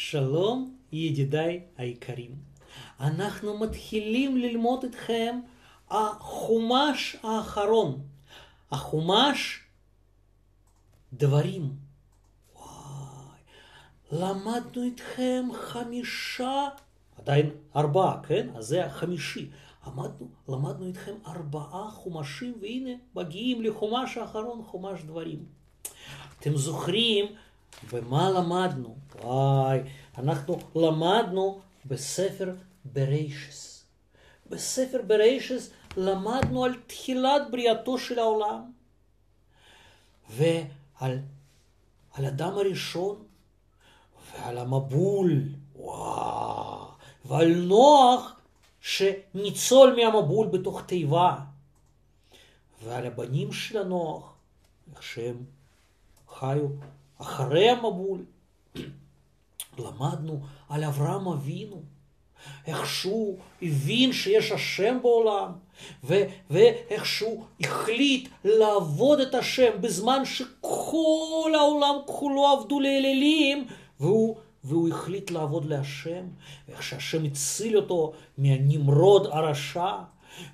שלום ידידיי היקרים. אנחנו מתחילים ללמוד איתכם החומש האחרון. החומש דברים. וואי, למדנו איתכם חמישה, עדיין ארבעה, כן? אז זה החמישי. למדנו, למדנו איתכם ארבעה חומשים, והנה מגיעים לחומש האחרון, חומש דברים. אתם זוכרים ומה למדנו? וואי, אנחנו למדנו בספר ברישס. בספר ברישס למדנו על תחילת בריאתו של העולם, ועל על אדם הראשון, ועל המבול, וואו, ועל נוח שניצול מהמבול בתוך תיבה, ועל הבנים של הנוח, איך שהם חיו אחרי המבול. למדנו על אברהם אבינו, איך שהוא הבין שיש השם בעולם, ו- ואיך שהוא החליט לעבוד את השם בזמן שכל העולם כולו עבדו לאלילים, והוא, והוא החליט לעבוד להשם, ואיך שהשם הציל אותו מהנמרוד הרשע.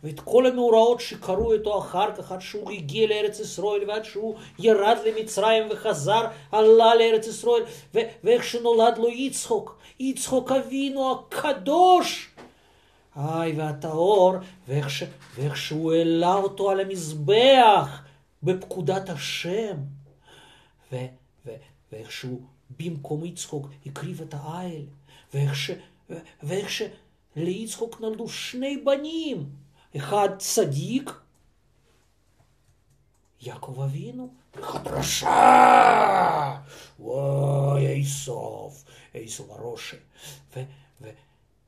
ואת כל המאורעות שקרו איתו אחר כך, עד שהוא הגיע לארץ ישראל, ועד שהוא ירד למצרים וחזר, עלה לארץ ישראל, ו- ואיך שנולד לו יצחוק, יצחוק אבינו הקדוש, איי, והטהור, ואיך, ש- ואיך שהוא העלה אותו על המזבח בפקודת השם, ו- ו- ואיך שהוא במקום יצחוק הקריב את העיל, ואיך, ש- ואיך שליצחוק נולדו שני בנים, אחד צדיק, יעקב אבינו, אחד רשע, וואי, איסוף, איסוף הראשה.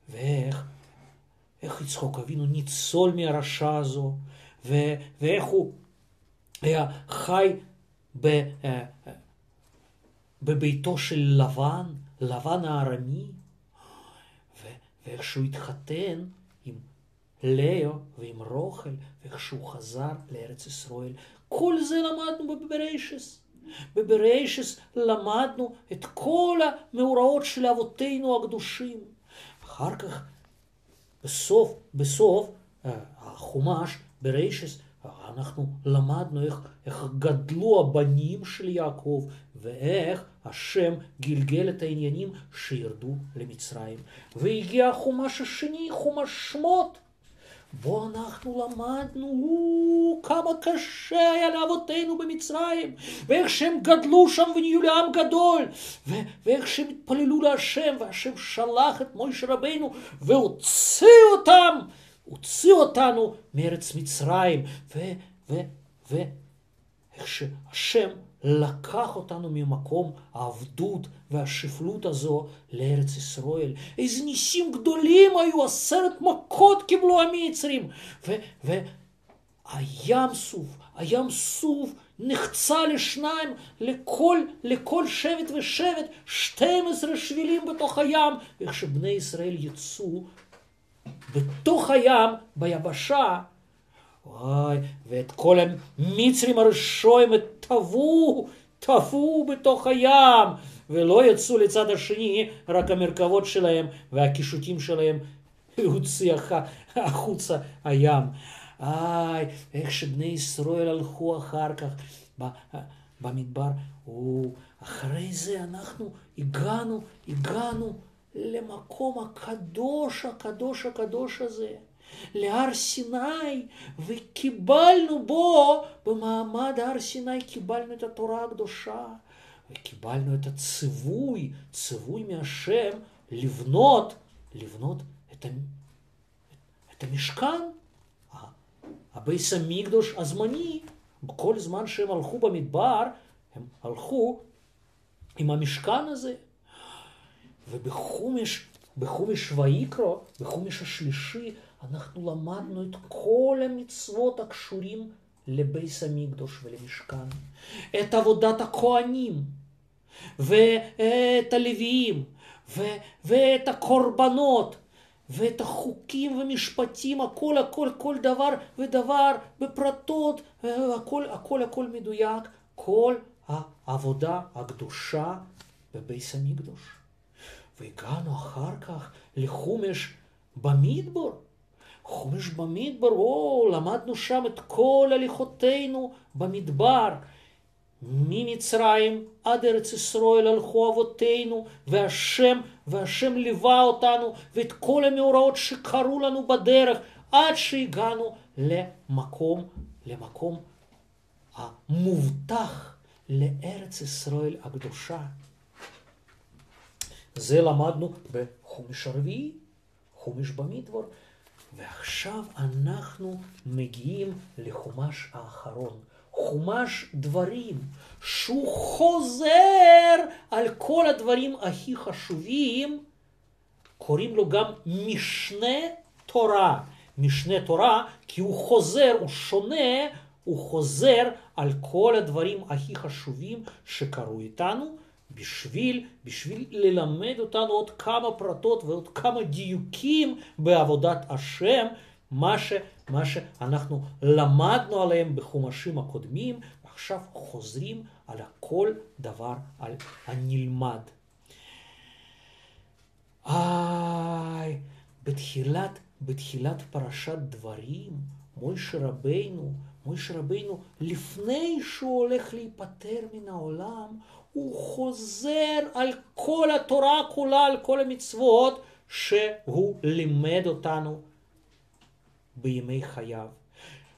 ואיך, איך יצחוק אבינו ניצול מהרשע הזו, ו- ואיך הוא היה חי ב, אה, בביתו של לבן, לבן הארמי, ואיך שהוא התחתן לאו ועם רוכל, ואיך שהוא חזר לארץ ישראל. כל זה למדנו בבריישס. בבריישס למדנו את כל המאורעות של אבותינו הקדושים. אחר כך, בסוף, בסוף, אה, החומש, בריישס, אנחנו למדנו איך, איך גדלו הבנים של יעקב, ואיך השם גלגל את העניינים שירדו למצרים. והגיע החומש השני, חומש שמות. בו אנחנו למדנו כמה קשה היה לאבותינו במצרים, ואיך שהם גדלו שם ונהיו לעם גדול, ו- ואיך שהם התפללו להשם, והשם שלח את מוישה רבנו והוציא אותם, הוציא אותנו מארץ מצרים, ואיך שהשם לקח אותנו ממקום העבדות והשפלות הזו לארץ ישראל. איזה ניסים גדולים היו, עשרת מכות קיבלו המצרים. והים סוף, הים סוף נחצה לשניים, לכל, לכל שבט ושבט, 12 שבילים בתוך הים, איך שבני ישראל יצאו בתוך הים, ביבשה, וואי, ואת כל המצרים הראשונים טבעו, טבעו בתוך הים, ולא יצאו לצד השני, רק המרכבות שלהם והקישוטים שלהם הוציא החוצה הים. איי, איך שבני ישראל הלכו אחר כך במדבר. אחרי זה אנחנו הגענו, הגענו למקום הקדוש, הקדוש, הקדוש הזה. להר סיני, וקיבלנו בו, במעמד הר סיני קיבלנו את התורה הקדושה, וקיבלנו את הציווי, ציווי מהשם, לבנות, לבנות את, את המשכן, הביס המקדוש הזמני, בכל זמן שהם הלכו במדבר, הם הלכו עם המשכן הזה. ובחומש, בחומש ויקרא, בחומש השלישי, אנחנו למדנו את כל המצוות הקשורים לביס המקדוש ולמשכן, את עבודת הכהנים, ואת הלוויים, ו- ואת הקורבנות, ואת החוקים ומשפטים, הכל הכל כל דבר ודבר בפרטות, הכל הכל הכל מדויק, כל העבודה הקדושה בביס המקדוש. והגענו אחר כך לחומש במדבר. חומש במדבר, או, למדנו שם את כל הליכותינו במדבר. ממצרים עד ארץ ישראל הלכו אבותינו, והשם, והשם ליווה אותנו, ואת כל המאורעות שקרו לנו בדרך, עד שהגענו למקום, למקום המובטח לארץ ישראל הקדושה. זה למדנו בחומש הרביעי, חומש במדבר, ועכשיו אנחנו מגיעים לחומש האחרון, חומש דברים, שהוא חוזר על כל הדברים הכי חשובים, קוראים לו גם משנה תורה. משנה תורה, כי הוא חוזר, הוא שונה, הוא חוזר על כל הדברים הכי חשובים שקרו איתנו, בשביל, בשביל ללמד אותנו עוד כמה פרטות ועוד כמה דיוקים בעבודת השם, מה, ש, מה שאנחנו למדנו עליהם בחומשים הקודמים, עכשיו חוזרים על כל דבר על הנלמד. איי, בתחילת, בתחילת פרשת דברים, מוישה רבינו, מוישה רבינו, לפני שהוא הולך להיפטר מן העולם, הוא חוזר על כל התורה כולה, על כל המצוות שהוא לימד אותנו בימי חייו.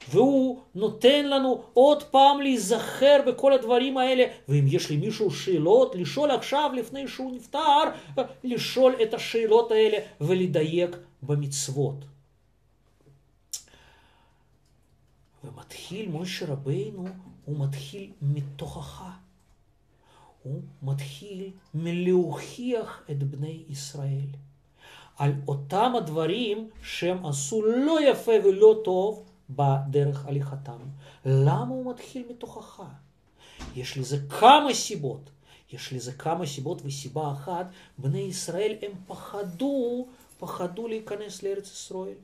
והוא נותן לנו עוד פעם להיזכר בכל הדברים האלה, ואם יש למישהו שאלות, לשאול עכשיו לפני שהוא נפטר, לשאול את השאלות האלה ולדייק במצוות. ומתחיל משה רבינו, הוא מתחיל מתוכחה. הוא מתחיל מלהוכיח את בני ישראל על אותם הדברים שהם עשו לא יפה ולא טוב בדרך הליכתם. למה הוא מתחיל מתוכחה? יש לזה כמה סיבות. יש לזה כמה סיבות, וסיבה אחת, בני ישראל הם פחדו, פחדו להיכנס לארץ ישראל.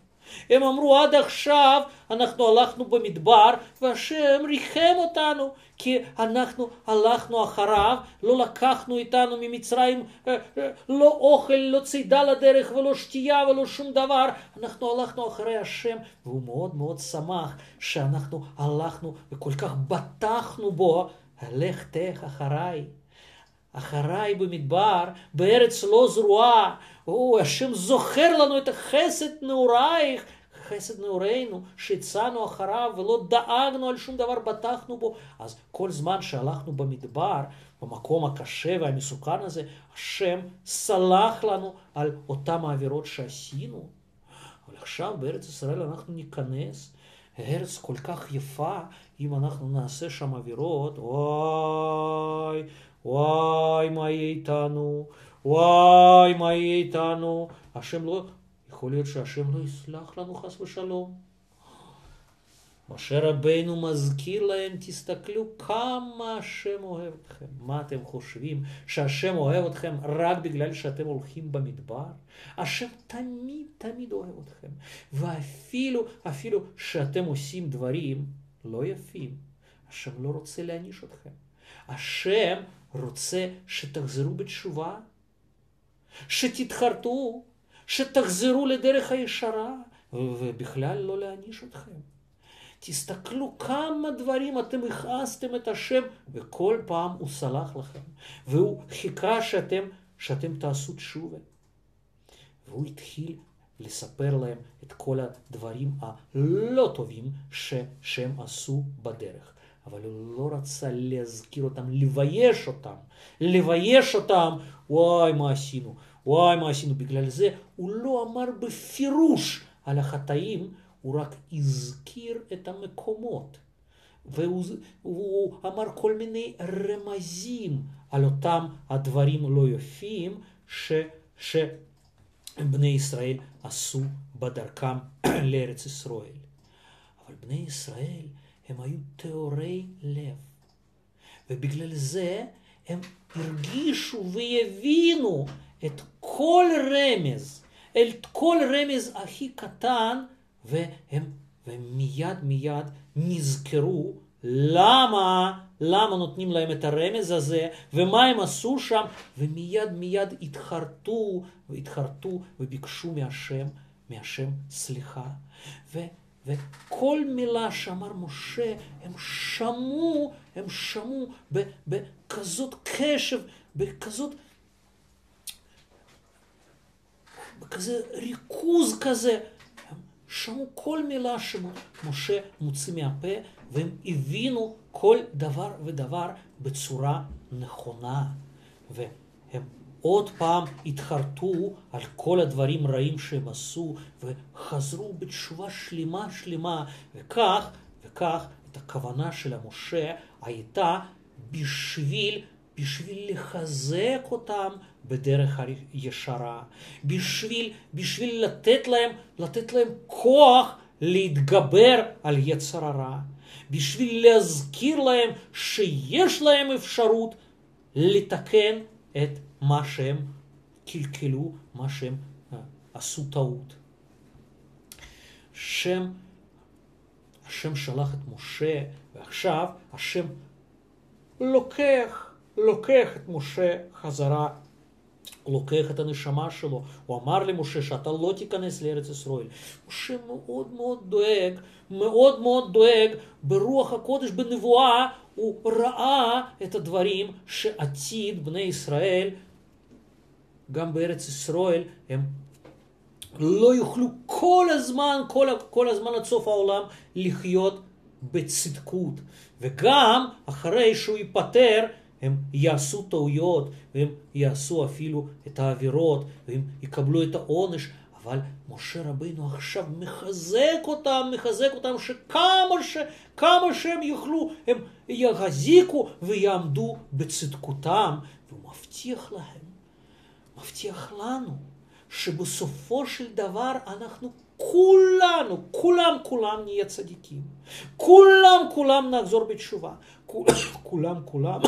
הם אמרו עד עכשיו אנחנו הלכנו במדבר והשם ריחם אותנו כי אנחנו הלכנו אחריו, לא לקחנו איתנו ממצרים אה, אה, לא אוכל, לא צידה לדרך ולא שתייה ולא שום דבר, אנחנו הלכנו אחרי השם והוא מאוד מאוד שמח שאנחנו הלכנו וכל כך בטחנו בו, לך תך אחריי. אחריי במדבר, בארץ לא זרועה, או, השם זוכר לנו את החסד נעורייך, חסד נעורינו, שהצענו אחריו ולא דאגנו על שום דבר, בטחנו בו. אז כל זמן שהלכנו במדבר, במקום הקשה והמסוכן הזה, השם סלח לנו על אותם העבירות שעשינו. אבל עכשיו בארץ ישראל אנחנו ניכנס, ארץ כל כך יפה, אם אנחנו נעשה שם עבירות, וואי, וואי, מה יהיה איתנו? וואי, מה יהיה איתנו? השם לא, יכול להיות שהשם לא יסלח לנו חס ושלום. משה רבנו מזכיר להם, תסתכלו כמה השם אוהב אתכם. מה אתם חושבים? שהשם אוהב אתכם רק בגלל שאתם הולכים במדבר? השם תמיד תמיד אוהב אתכם. ואפילו, אפילו שאתם עושים דברים לא יפים, השם לא רוצה להעניש אתכם. השם רוצה שתחזרו בתשובה, שתתחרטו, שתחזרו לדרך הישרה, ובכלל לא להעניש אתכם. תסתכלו כמה דברים אתם הכעסתם את השם, וכל פעם הוא סלח לכם, והוא חיכה שאתם, שאתם תעשו תשובה. והוא התחיל לספר להם את כל הדברים הלא טובים ש, שהם עשו בדרך. אבל הוא לא רצה להזכיר אותם, לבייש אותם, לבייש אותם, וואי מה עשינו, וואי מה עשינו, בגלל זה הוא לא אמר בפירוש על החטאים, הוא רק הזכיר את המקומות. והוא אמר כל מיני רמזים על אותם הדברים לא יפים ש, שבני ישראל עשו בדרכם לארץ ישראל. אבל בני ישראל הם היו טהורי לב. ובגלל זה הם הרגישו והבינו את כל רמז, את כל רמז הכי קטן, והם, והם מיד מיד נזכרו למה, למה נותנים להם את הרמז הזה, ומה הם עשו שם, ומיד מיד התחרטו, והתחרטו וביקשו מהשם, מהשם סליחה. ו, וכל מילה שאמר משה, הם שמעו, הם שמעו בכזאת קשב, בכזאת, בכזה ריכוז כזה. שמעו כל מילה שמשה מוציא מהפה, והם הבינו כל דבר ודבר בצורה נכונה. והם עוד פעם התחרטו על כל הדברים רעים שהם עשו, וחזרו בתשובה שלמה שלמה, וכך, וכך, את הכוונה של המשה הייתה בשביל, בשביל לחזק אותם בדרך הישרה, בשביל, בשביל לתת להם, לתת להם כוח להתגבר על יצר הרע, בשביל להזכיר להם שיש להם אפשרות לתקן את מה שהם קלקלו, מה שהם uh, עשו טעות. השם, השם שלח את משה, ועכשיו השם לוקח, לוקח את משה חזרה לוקח את הנשמה שלו, הוא אמר למשה שאתה לא תיכנס לארץ ישראל. משה מאוד מאוד דואג, מאוד מאוד דואג, ברוח הקודש, בנבואה, הוא ראה את הדברים שעתיד בני ישראל, גם בארץ ישראל, הם לא יוכלו כל הזמן, כל, כל הזמן עד סוף העולם, לחיות בצדקות. וגם אחרי שהוא ייפטר, הם יעשו טעויות, והם יעשו אפילו את העבירות, והם יקבלו את העונש, אבל משה רבינו עכשיו מחזק אותם, מחזק אותם שכמה, ש, כמה שהם יוכלו, הם יחזיקו ויעמדו בצדקותם, והוא מבטיח להם, מבטיח לנו, שבסופו של דבר אנחנו כולנו, כולם כולם נהיה צדיקים. כולם כולם נחזור בתשובה. כולם כולם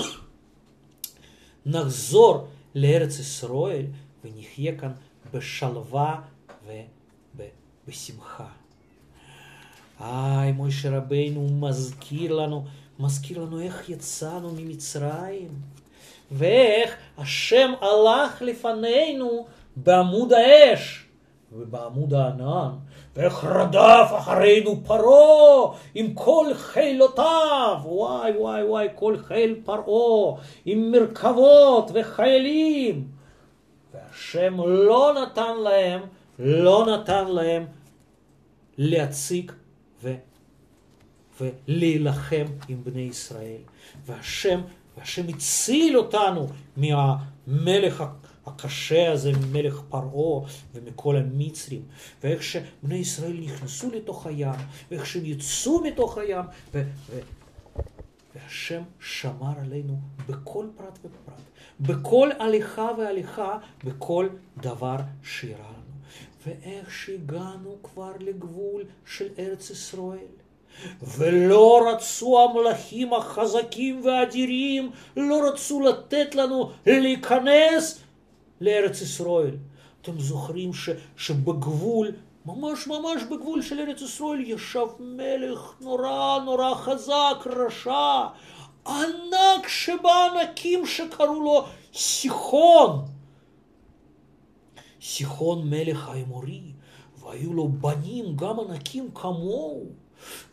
נחזור לארץ ישראל ונחיה כאן בשלווה ובשמחה. איי, מוישה רבינו מזכיר לנו, מזכיר לנו איך יצאנו ממצרים, ואיך השם הלך לפנינו בעמוד האש ובעמוד הענן, ואיך רדף אחרינו פרעה עם כל חילותיו, וואי וואי וואי, כל חיל פרעה, עם מרכבות וחיילים. והשם לא נתן להם, לא נתן להם להציג ו, ולהילחם עם בני ישראל. והשם, והשם הציל אותנו מהמלך הקשה הזה ממלך פרעה ומכל המצרים, ואיך שבני ישראל נכנסו לתוך הים, ואיך שהם יצאו מתוך הים, ו- ו- והשם שמר עלינו בכל פרט ופרט, בכל הליכה והליכה, בכל דבר שאירע לנו. ואיך שהגענו כבר לגבול של ארץ ישראל. ולא רצו המלכים החזקים והאדירים, לא רצו לתת לנו להיכנס לארץ ישראל. אתם זוכרים ש, שבגבול, ממש ממש בגבול של ארץ ישראל, ישב מלך נורא נורא חזק, רשע, ענק שבענקים שקראו לו סיחון. סיחון מלך האמורי, והיו לו בנים גם ענקים כמוהו.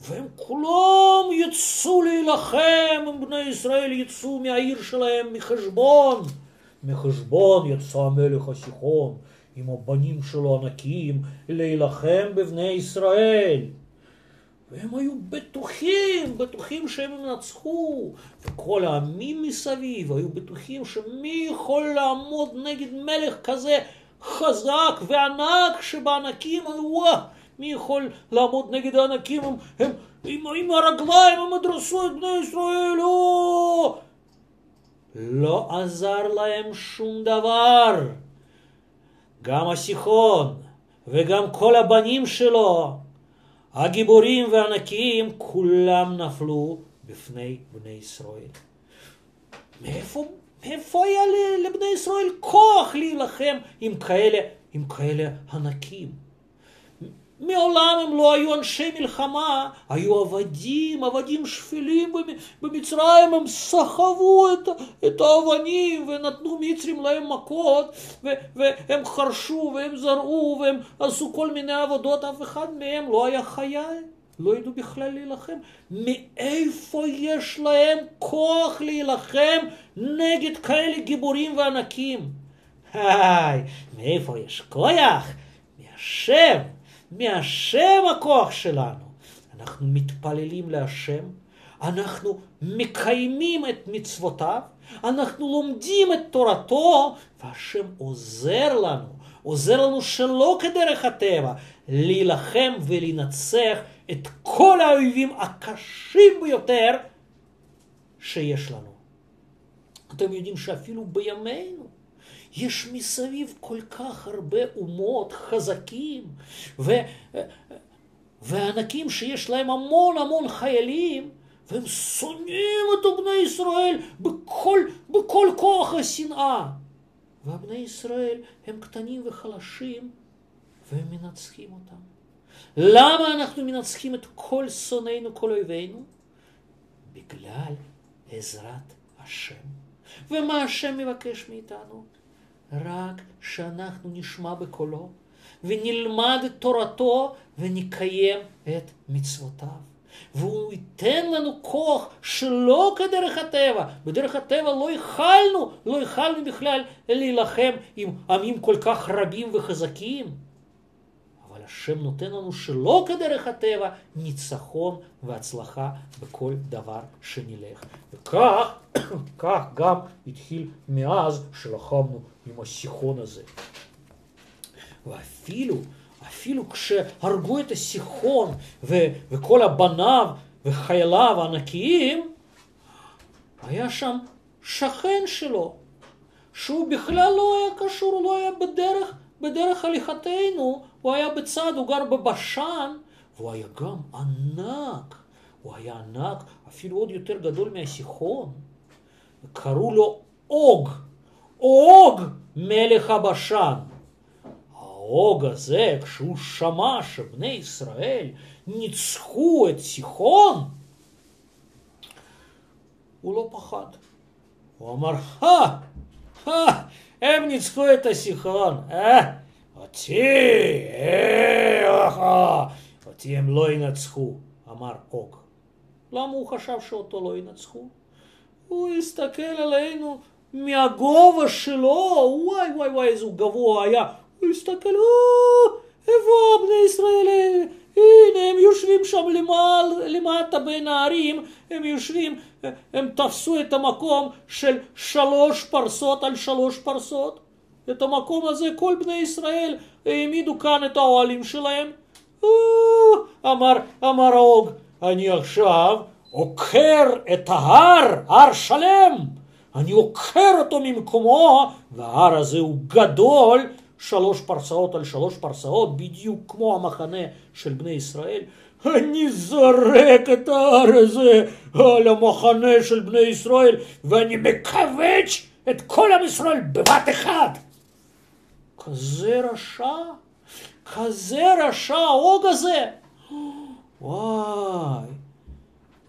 והם כולם יצאו להילחם, בני ישראל יצאו מהעיר שלהם מחשבון. מחשבון יצא המלך הסיחון עם הבנים שלו ענקים להילחם בבני ישראל. והם היו בטוחים, בטוחים שהם ינצחו, וכל העמים מסביב היו בטוחים שמי יכול לעמוד נגד מלך כזה חזק וענק שבענקים, וואה, מי יכול לעמוד נגד הענקים, הם, הם עם, עם הרגליים הם ידרסו את בני ישראל, או! לא עזר להם שום דבר. גם הסיחון וגם כל הבנים שלו, הגיבורים והענקים, כולם נפלו בפני בני ישראל. מאיפה, מאיפה היה לבני ישראל כוח להילחם עם כאלה, עם כאלה ענקים? מעולם הם לא היו אנשי מלחמה, היו עבדים, עבדים שפלים במצרים, הם סחבו את, את האבנים ונתנו מצרים להם מכות, ו, והם חרשו והם זרעו והם עשו כל מיני עבודות, אף אחד מהם לא היה חייל. לא ידעו בכלל להילחם. מאיפה יש להם כוח להילחם נגד כאלה גיבורים וענקים? היי, מאיפה יש כוח? מהשם. מהשם הכוח שלנו. אנחנו מתפללים להשם, אנחנו מקיימים את מצוותיו, אנחנו לומדים את תורתו, והשם עוזר לנו, עוזר לנו שלא כדרך הטבע, להילחם ולנצח את כל האויבים הקשים ביותר שיש לנו. אתם יודעים שאפילו בימינו יש מסביב כל כך הרבה אומות חזקים ו, וענקים שיש להם המון המון חיילים והם שונאים את בני ישראל בכל, בכל כוח השנאה. והבני ישראל הם קטנים וחלשים והם מנצחים אותם. למה אנחנו מנצחים את כל שונאינו, כל אויבינו? בגלל עזרת השם. ומה השם מבקש מאיתנו? רק שאנחנו נשמע בקולו ונלמד את תורתו ונקיים את מצוותיו. והוא ייתן לנו כוח שלא כדרך הטבע. בדרך הטבע לא יכלנו, לא יכלנו בכלל להילחם עם עמים כל כך רבים וחזקים. השם נותן לנו שלא כדרך הטבע ניצחון והצלחה בכל דבר שנלך. וכך, כך גם התחיל מאז שלחמנו עם הסיחון הזה. ואפילו, אפילו כשהרגו את הסיחון ו- וכל הבניו וחייליו הענקיים, היה שם שכן שלו, שהוא בכלל לא היה קשור, לא היה בדרך, בדרך הליכתנו, הוא היה בצד, הוא גר בבשן, והוא היה גם ענק, הוא היה ענק, אפילו עוד יותר גדול מהסיחון. קראו לו אוג, אוג מלך הבשן. האוג הזה, כשהוא שמע שבני ישראל ניצחו את סיחון, הוא לא פחד. הוא אמר, הא, הא, הם ניצחו את הסיחון, אה, אותי, אה, אותי הם לא ינצחו, אמר אוג. למה הוא חשב שאותו לא ינצחו? הוא הסתכל עלינו מהגובה שלו, וואי וואי וואי איזה גבוה היה, הוא הסתכל, או, איפה בני ישראל, הנה הם יושבים שם למעל, למטה בין הערים, הם יושבים, הם תפסו את המקום של שלוש פרסות על שלוש פרסות, את המקום הזה כל בני ישראל העמידו כאן את האוהלים שלהם, אמר, אמר האוג, אני עכשיו עוקר את ההר, הר שלם, אני עוקר אותו ממקומו, וההר הזה הוא גדול, שלוש פרסאות על שלוש פרסאות, בדיוק כמו המחנה של בני ישראל. אני זורק את ההר הזה על המחנה של בני ישראל, ואני מכווץ את כל עם ישראל בבת אחת. כזה רשע, כזה רשע ההוג הזה. וואי,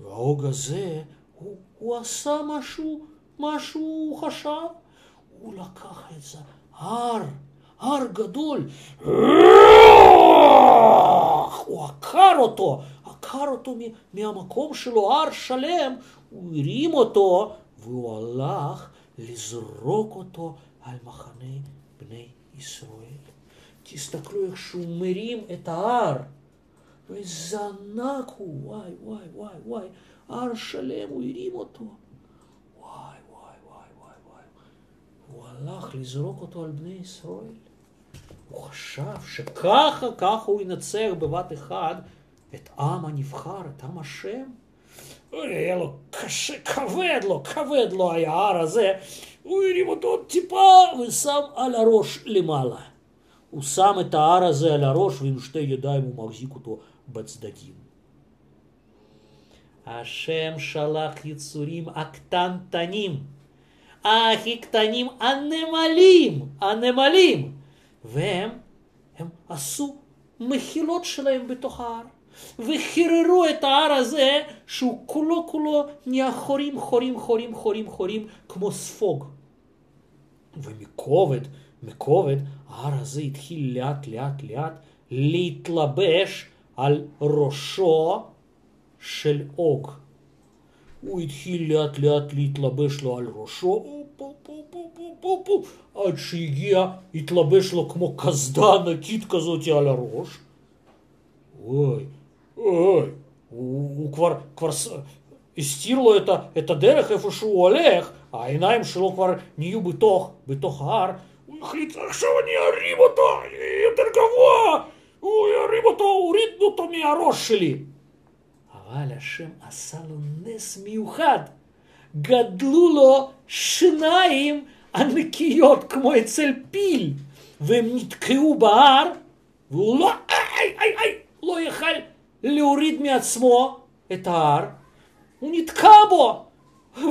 וההוג הזה, הוא, הוא עשה משהו מה שהוא חשב, הוא לקח איזה הר, הר גדול, הוא עקר אותו, עקר אותו מהמקום שלו, הר שלם, הוא הרים אותו והוא הלך לזרוק אותו על מחנה בני ישראל. תסתכלו איך שהוא מרים את ההר. ואיזה ענק הוא, וואי, וואי, וואי, וואי, הר שלם, הוא הרים אותו. הלך לזרוק אותו על בני ישראל. הוא חשב שככה, ככה הוא ינצח בבת אחד את עם הנבחר, את עם השם. היה לו קשה, כבד לו, כבד לו היה ההר הזה. הוא הרים אותו עוד טיפה ושם על הראש למעלה. הוא שם את ההר הזה על הראש ועם שתי ידיים הוא מחזיק אותו בצדדים. השם שלח יצורים הקטנטנים הכי קטנים, הנמלים, הנמלים. והם הם עשו המחילות שלהם בתוך ההר. וחיררו את ההר הזה, שהוא כולו כולו נהיה חורים, חורים, חורים, חורים, חורים, כמו ספוג. ומכובד, מכובד, ההר הזה התחיל לאט לאט לאט להתלבש על ראשו של אוג. הוא התחיל לאט לאט להתלבש לו על ראשו, עד שהגיע, התלבש לו כמו קסדה ענקית כזאת על הראש. אוי, אוי, הוא, הוא כבר, כבר הסתיר לו את, את הדרך איפה שהוא הולך, העיניים שלו כבר נהיו בתוך, בתוך ההר, הוא החליט עכשיו אני ארים אותו יותר גבוה, הוא ירים אותו, הוריד אותו מהראש שלי. אבל השם עשה לו נס מיוחד, גדלו לו שיניים ענקיות כמו אצל פיל, והם נתקעו בהר, והוא לא, איי, איי, איי, לא יכל להוריד מעצמו את ההר, הוא נתקע בו,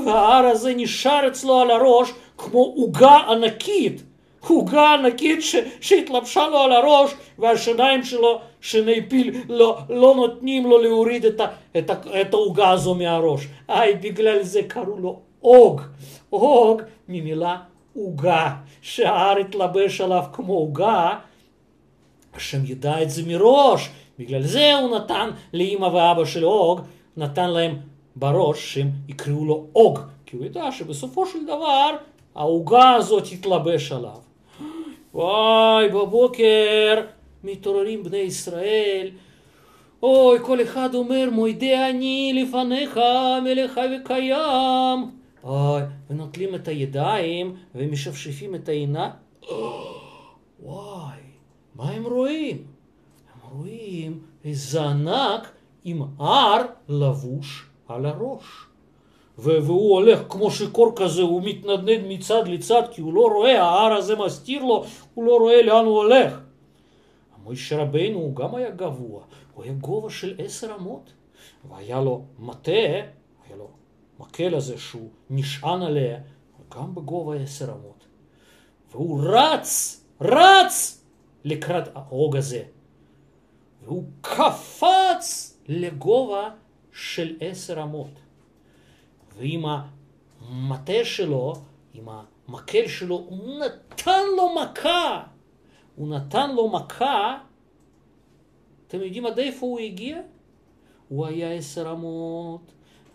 וההר הזה נשאר אצלו על הראש כמו עוגה ענקית, עוגה ענקית שהתלבשה לו על הראש, והשיניים שלו, שיני פיל, לא, לא נותנים לו להוריד את, את, את העוגה הזו מהראש. איי, בגלל זה קראו לו אוג. אוג ממילה עוגה, שההר התלבש עליו כמו עוגה, השם ידע את זה מראש, בגלל זה הוא נתן לאמא ואבא של אוג, נתן להם בראש שהם יקראו לו אוג, כי הוא ידע שבסופו של דבר העוגה הזאת תתלבש עליו. וואי, בבוקר מתעוררים בני ישראל, אוי, כל אחד אומר, מוידי אני לפניך, מלך וקיים. אוי, ונוטלים את הידיים ומשפשפים את העיניים. וואי, מה הם רואים? הם רואים איזה ענק עם הר לבוש על הראש. והוא הולך כמו שיכור כזה, הוא מתנדנד מצד לצד כי הוא לא רואה, ההר הזה מסתיר לו, הוא לא רואה לאן הוא הולך. מוישה רבינו הוא גם היה גבוה, הוא היה גובה של עשר אמות, והיה לו מטה, היה לו מקל הזה שהוא נשען עליה, גם בגובה עשר אמות. והוא רץ, רץ לקראת ההוג הזה. והוא קפץ לגובה של עשר אמות. ועם המטה שלו, עם המקל שלו, הוא נתן לו מכה. הוא נתן לו מכה. אתם יודעים עד איפה הוא הגיע? הוא היה עשר אמות,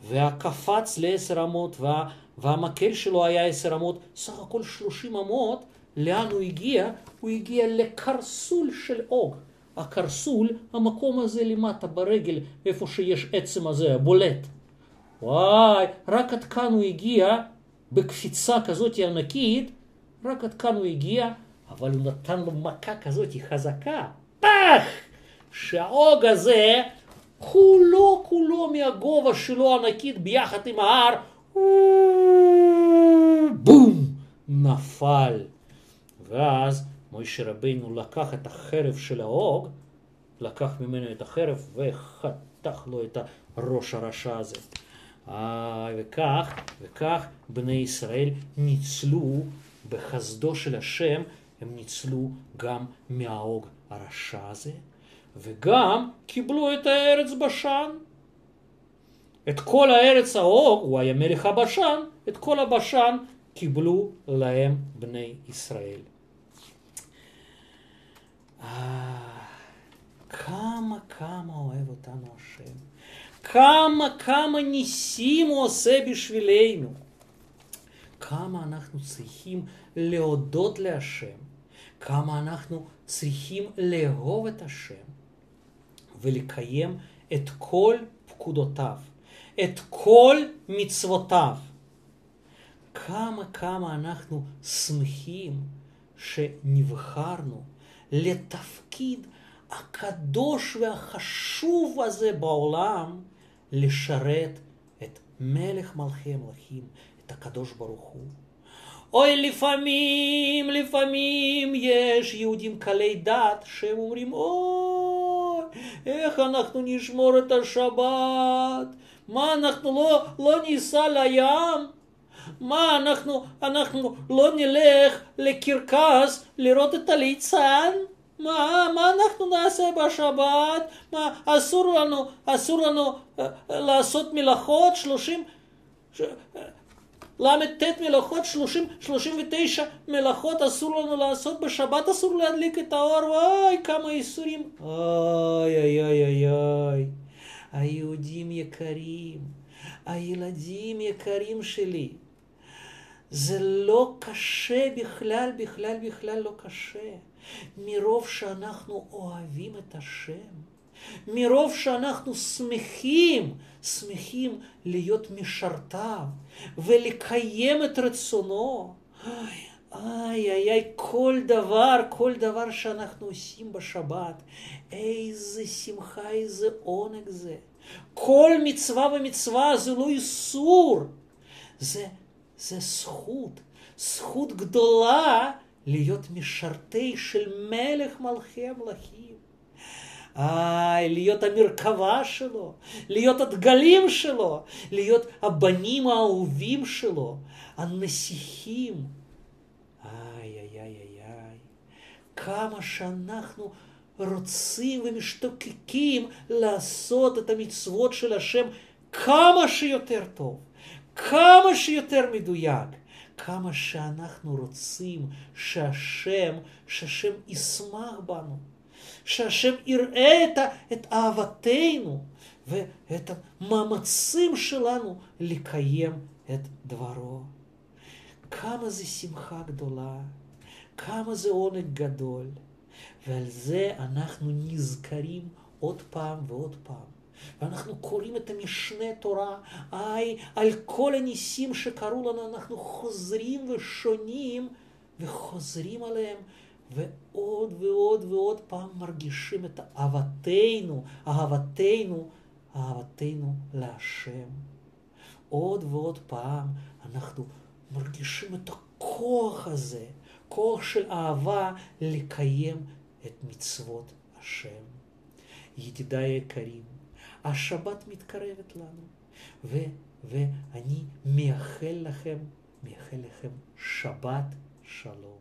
והקפץ לעשר אמות, וה, והמקל שלו היה עשר אמות, סך הכל שלושים אמות. לאן הוא הגיע? הוא הגיע לקרסול של אוג. הקרסול, המקום הזה למטה ברגל, איפה שיש עצם הזה, הבולט. וואי, רק עד כאן הוא הגיע, בקפיצה כזאת ענקית, רק עד כאן הוא הגיע, אבל הוא נתן לו מכה כזאת חזקה, פח! שהאוג הזה, כולו כולו מהגובה שלו ענקית ביחד עם ההר, בום! נפל. ואז מוישה רבינו לקח את החרב של האוג, לקח ממנו את החרב וחתך לו את הראש הרשע הזה. אה, וכך, וכך בני ישראל ניצלו בחסדו של השם, הם ניצלו גם מהאוג הרשע הזה, וגם קיבלו את הארץ בשן. את כל הארץ האוג, הוא היה מלך הבשן, את כל הבשן קיבלו להם בני ישראל. אה, כמה כמה אוהב אותנו השם. כמה כמה ניסים הוא עושה בשבילנו. כמה אנחנו צריכים להודות להשם. כמה אנחנו צריכים לאהוב את השם ולקיים את כל פקודותיו, את כל מצוותיו. כמה כמה אנחנו שמחים שנבחרנו לתפקיד הקדוש והחשוב הזה בעולם, לשרת את מלך מלכי המלכים, את הקדוש ברוך הוא. אוי, לפעמים, לפעמים יש יהודים קלי דת שהם אומרים, אוי, איך אנחנו נשמור את השבת? מה, אנחנו לא, לא ניסע לים? מה, אנחנו, אנחנו לא נלך לקרקס לראות את הליצן? מה, מה אנחנו נעשה בשבת? מה, אסור לנו, אסור לנו אה, לעשות מלאכות? שלושים... ש... ל"ט מלאכות, שלושים, שלושים ותשע מלאכות אסור לנו לעשות בשבת, אסור להדליק את האור, וואי, כמה איסורים. אוי, אוי, אוי, אוי, אוי. היהודים יקרים, הילדים יקרים שלי, זה לא קשה בכלל, בכלל, בכלל לא קשה. מרוב שאנחנו אוהבים את השם, מרוב שאנחנו שמחים, שמחים להיות משרתיו ולקיים את רצונו. איי, איי, איי, כל דבר, כל דבר שאנחנו עושים בשבת, איזה שמחה, איזה עונג זה. כל מצווה ומצווה זה לא איסור, זה, זה זכות, זכות גדולה להיות משרתי של מלך מלכי המלכים. איי, להיות המרכבה שלו, להיות הדגלים שלו, להיות הבנים האהובים שלו, הנסיכים. איי, איי, איי, איי, איי. כמה שאנחנו רוצים ומשתוקקים לעשות את המצוות של השם כמה שיותר טוב, כמה שיותר מדויק. כמה שאנחנו רוצים שהשם, שהשם ישמח בנו, שהשם יראה את, את אהבתנו ואת המאמצים שלנו לקיים את דברו. כמה זה שמחה גדולה, כמה זה עונג גדול, ועל זה אנחנו נזכרים עוד פעם ועוד פעם. ואנחנו קוראים את המשנה תורה, איי, על כל הניסים שקרו לנו, אנחנו חוזרים ושונים וחוזרים עליהם, ועוד ועוד ועוד פעם מרגישים את אהבתנו, אהבתנו, אהבתנו להשם. עוד ועוד פעם אנחנו מרגישים את הכוח הזה, כוח של אהבה לקיים את מצוות השם. ידידיי היקרים, השבת מתקרבת לנו, ו, ואני מייחל לכם, מייחל לכם שבת שלום.